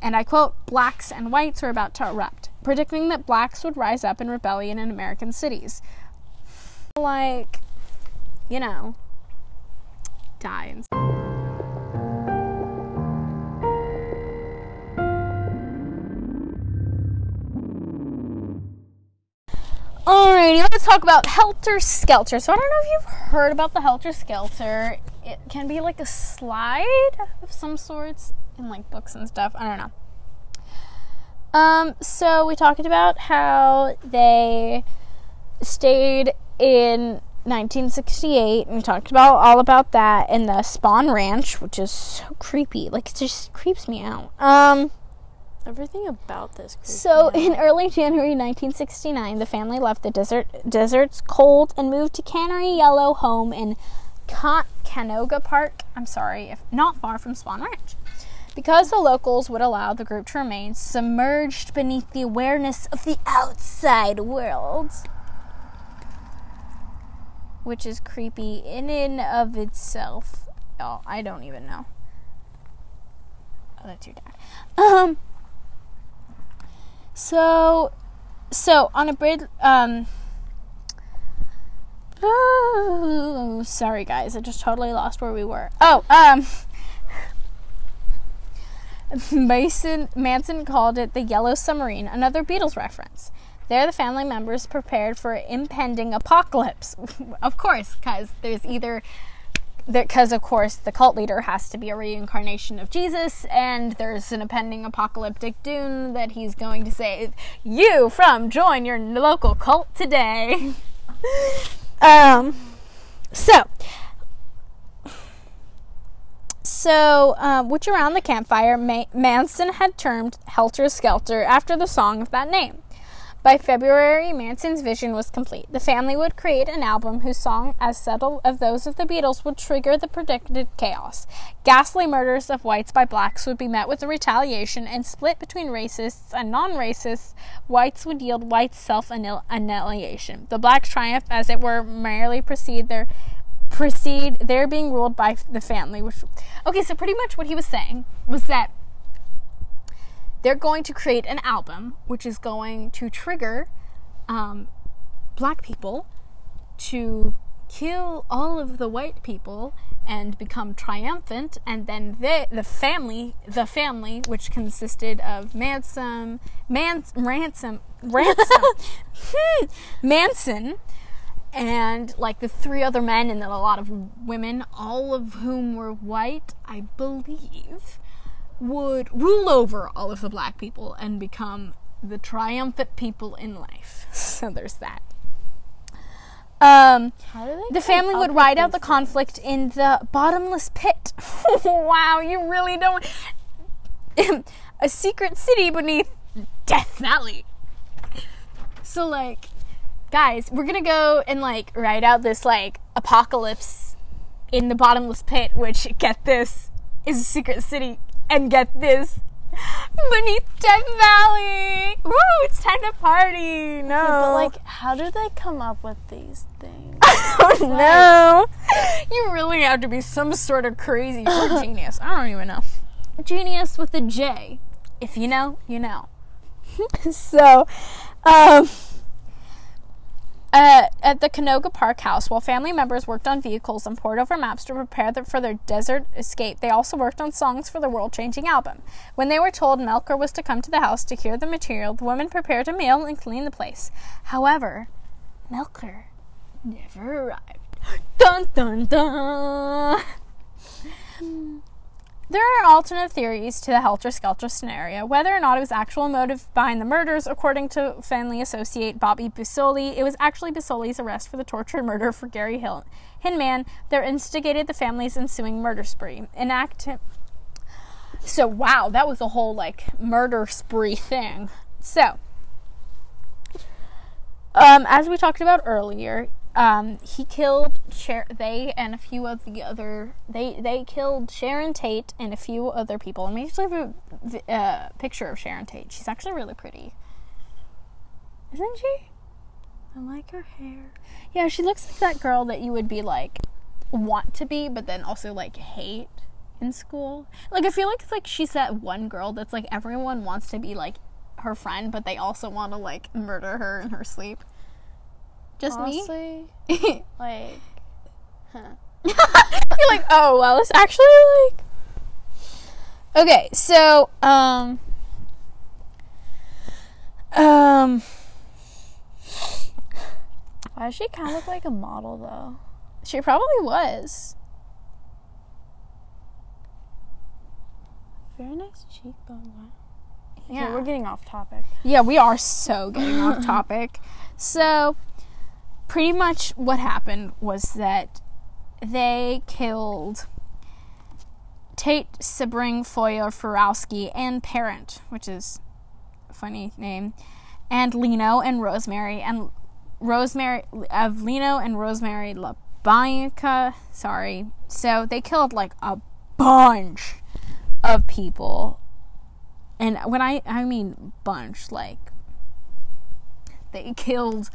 and I quote, blacks and whites were about to erupt, predicting that blacks would rise up in rebellion in American cities. Like, you know, and Alrighty, let's talk about Helter Skelter. So I don't know if you've heard about the Helter Skelter. It can be like a slide of some sorts in like books and stuff. I don't know. Um, so we talked about how they stayed in 1968 and we talked about all about that in the Spahn Ranch, which is so creepy. Like it just creeps me out. Um Everything about this. so, in early January 1969, the family left the desert, desert's cold and moved to Cannery Yellow home in Ca- Canoga Park. I'm sorry, if not far from spahn Ranch. Because the locals would allow the group to remain submerged beneath the awareness of the outside world. Which is creepy in and of itself. Oh, I don't even know. Oh, that's your dad. Um, so, so on a bridge, um, oh, sorry guys, I just totally lost where we were. Oh, um, Mason Manson called it the Yellow Submarine, another Beatles reference. There, the family members prepared for impending apocalypse. of course, because there's either because of course the cult leader has to be a reincarnation of Jesus, and there's an impending apocalyptic doom that he's going to save you from. Join your local cult today. um, so. So, uh, which around the campfire, Ma- Manson had termed Helter Skelter after the song of that name. By February, Manson's vision was complete. The family would create an album whose song, as subtle as those of the Beatles, would trigger the predicted chaos. Ghastly murders of whites by blacks would be met with a retaliation, and split between racists and non racists, whites would yield white self annihilation. The blacks triumph, as it were, merely proceed their proceed they're being ruled by the family which okay so pretty much what he was saying was that they're going to create an album which is going to trigger um, black people to kill all of the white people and become triumphant and then they, the family the family which consisted of Manson Mans ransom ransom Manson and like the three other men and then a lot of women all of whom were white I believe would rule over all of the black people and become the triumphant people in life so there's that um, How do they the family would ride out the these conflict in the bottomless pit. wow, you really don't. a secret city beneath Death Valley. So, like, guys, we're gonna go and, like, ride out this, like, apocalypse in the bottomless pit, which, get this, is a secret city. And get this, beneath Death Valley. Woo, it's time to party. No. But like, how do they come up with these things? Oh no! You really have to be some sort of crazy or genius. I don't even know. Genius with a J. If you know, you know. so, um, uh, at the Canoga Park house, while family members worked on vehicles and poured over maps to prepare them for their desert escape, they also worked on songs for the world changing album. When they were told Melcher was to come to the house to hear the material, the women prepared a meal and cleaned the place. However, Melcher never arrived. Dun dun dun! There are alternate theories to the Helter Skelter scenario. Whether or not it was actual motive behind the murders, according to family associate Bobby Beausoleil, it was actually Beausoleil's arrest for the torture and murder for Gary Hill- Hinman that instigated the family's ensuing murder spree. Enact. So wow, that was a whole like murder spree thing. So, um, as we talked about earlier, um, he killed they and a few of the other they they killed Sharon Tate and a few other people. And we actually have a uh, picture of Sharon Tate. She's actually really pretty, isn't she? I like her hair. Yeah, she looks like that girl that you would be like want to be, but then also like hate in school. Like I feel like it's like she's that one girl that's like everyone wants to be like her friend, but they also want to like murder her in her sleep. Just Honestly, me. like, huh. You're like, oh well, it's actually like. Okay, so um, um, Why does she kind of look like a model though? she probably was. Very nice cheekbone. Yeah. Okay, we're getting off topic. Yeah, we are so getting off topic. So, pretty much what happened was that they killed Tate, Sebring, Foya, Farowski, and Parent, which is a funny name, and Leno and Rosemary, and Rosemary of Leno and Rosemary Labanica. Sorry. So they killed like a bunch of people. And when I I mean bunch, like they killed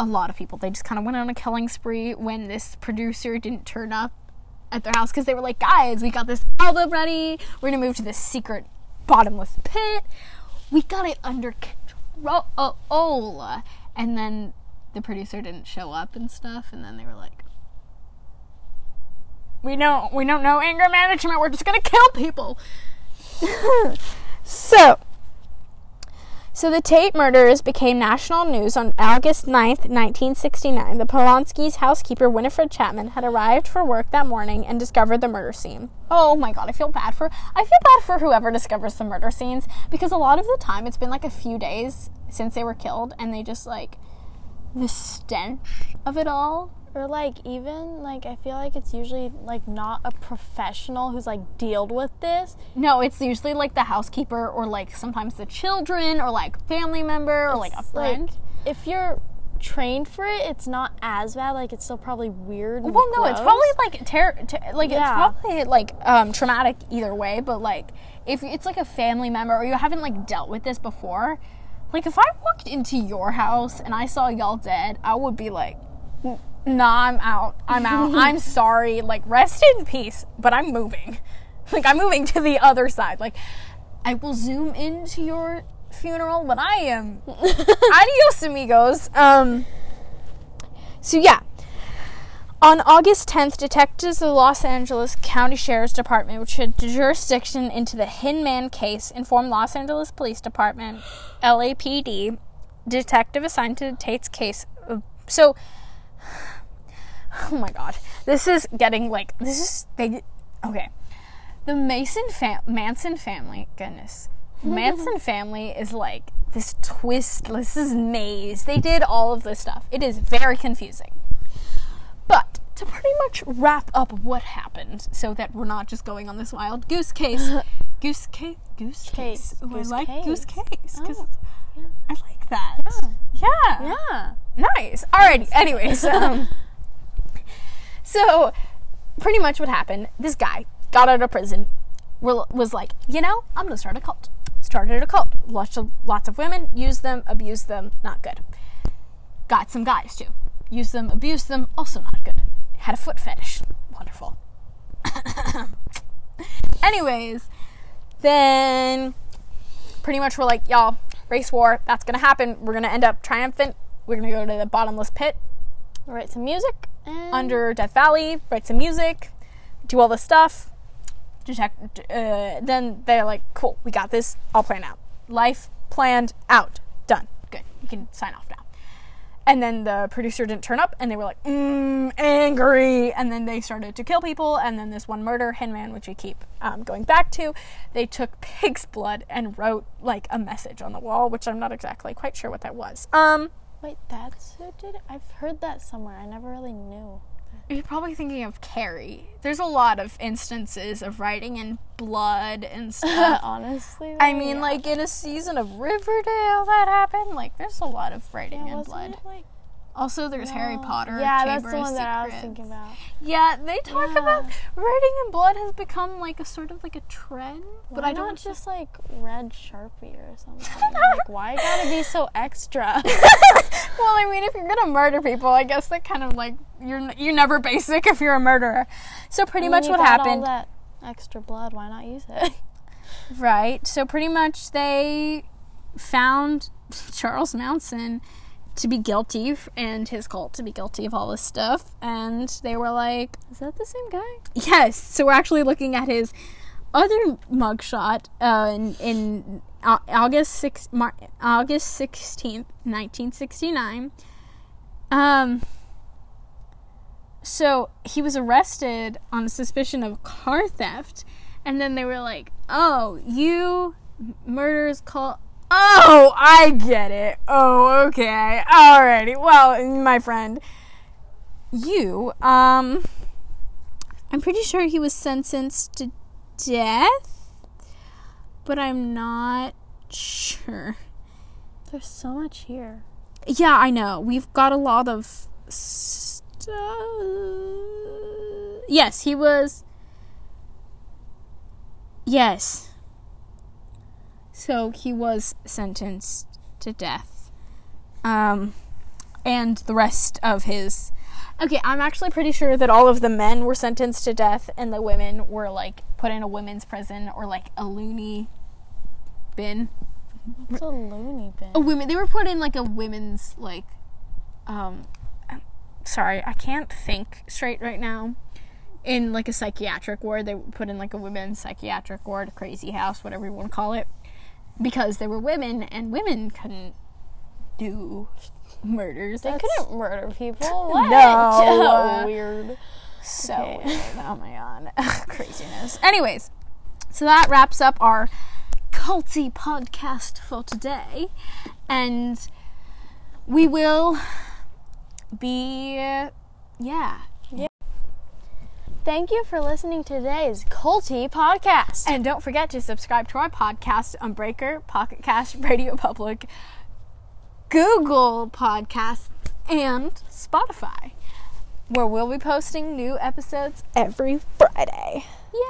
a lot of people. They just kind of went on a killing spree when this producer didn't turn up at their house because they were like, guys, we got this album ready. We're gonna move to this secret bottomless pit. We got it under control. And then the producer didn't show up and stuff. And then they were like, we don't, we don't know anger management. We're just gonna kill people. so, so the Tate murders became national news on August 9th, 1969. The Polanski's housekeeper, Winifred Chapman, had arrived for work that morning and discovered the murder scene. Oh my god, I feel bad for I feel bad for whoever discovers the murder scenes because a lot of the time it's been like a few days since they were killed and they just like the stench of it all. Or like even like I feel like it's usually like not a professional who's like dealt with this. No, it's usually like the housekeeper or like sometimes the children or like family member or like a It's, friend. if you're trained for it, it's not as bad. Like it's still probably weird. Well, no, it's probably like ter- ter- like Yeah. it's probably like um, traumatic either way. But like if it's like a family member or you haven't like dealt with this before, like if I walked into your house and I saw y'all dead, I would be like, "N- Nah, I'm out. I'm out. I'm sorry. Like rest in peace. But I'm moving. Like I'm moving to the other side. Like I will zoom into your funeral when I am. Adios, amigos. Um. So yeah. On August 10th, detectives of the Los Angeles County Sheriff's Department, which had jurisdiction into the Hinman case, informed Los Angeles Police Department, LAPD, detective assigned to Tate's case. So, oh my god, this is getting like this is they. Okay, the Mason fam- Manson family. Goodness, Manson family is like this twist. This is maze. They did all of this stuff. It is very confusing. But to pretty much wrap up what happened, so that we're not just going on this wild goose case, goose case, goose case. Ooh, Goose I like case. goose case because Oh, yeah. I like that. Yeah. Yeah. Nice. Alrighty. Anyways, um, so pretty much what happened. This guy got out of prison. Was like, you know, I'm gonna start a cult. Started a cult. Lots of lots of women. Used them. Abused them. Not good. Got some guys too. Used them. Abused them. Also not good. Had a foot fetish. Wonderful. Anyways, then pretty much we're like, y'all, race war, that's gonna happen. We're gonna end up triumphant. We're gonna go to the bottomless pit Write some music under Death Valley, write some music, do all this stuff. Detect, uh, then they're like, cool, we got this, all planned out. Life planned out. Done. Good. You can sign off now. And then the producer didn't turn up, and they were like, mm, angry. And then they started to kill people. And then this one murder, Hinman, which we keep um, going back to, they took pig's blood and wrote like a message on the wall, which I'm not exactly quite sure what that was. Um, Wait, that's who did it? I've heard that somewhere. I never really knew. You're probably thinking of Carrie. There's a lot of instances of writing in blood and stuff. Honestly, I mean, yeah. like in a season of Riverdale that happened. Like, there's a lot of writing Yeah, in blood. it, like Also, there's Harry no. Potter. Yeah, Chamber that's the one that I was thinking about. Yeah, they talk Yeah. about writing in blood has become like a sort of like a trend, but I don't just like red sharpie or something. like, why gotta be so extra? well, I mean, if you're gonna murder people, I guess that kind of like you're you're never basic if you're a murderer. So pretty I mean, much you what happened. All that extra blood. Why not use it? Right. So pretty much they found Charles Manson to be guilty and his cult to be guilty of all this stuff. And they were like, Is that the same guy? yes. So we're actually looking at his other mugshot uh, in, in August, six, Mar- August 16th, 1969. Um, so he was arrested on suspicion of car theft, and then they were like, "Oh, you murders call." Oh, I get it. Oh, okay. Alrighty. Well, my friend, you, um, I'm pretty sure he was sentenced to death, but I'm not sure. There's so much here. Yeah, I know. We've got a lot of stuff. Yes, he was. Yes. So he was sentenced to death. Um, and the rest of his. Okay, I'm actually pretty sure that all of the men were sentenced to death and the women were like put in a women's prison or like a loony bin It's a loony bin. a women they were put in like a women's like um sorry i can't think straight right now in like a psychiatric ward they were put in like a women's psychiatric ward crazy house whatever you want to call it because they were women and women couldn't do murders They That's couldn't murder people. What? No. weird. so Okay. weird oh my god craziness anyways so that wraps up our culty podcast for today and we will be yeah Thank you for listening to today's Culty podcast. and don't forget to subscribe to our podcast on breaker pocket cast radio public google podcasts and spotify where we'll be posting new episodes every friday Yay!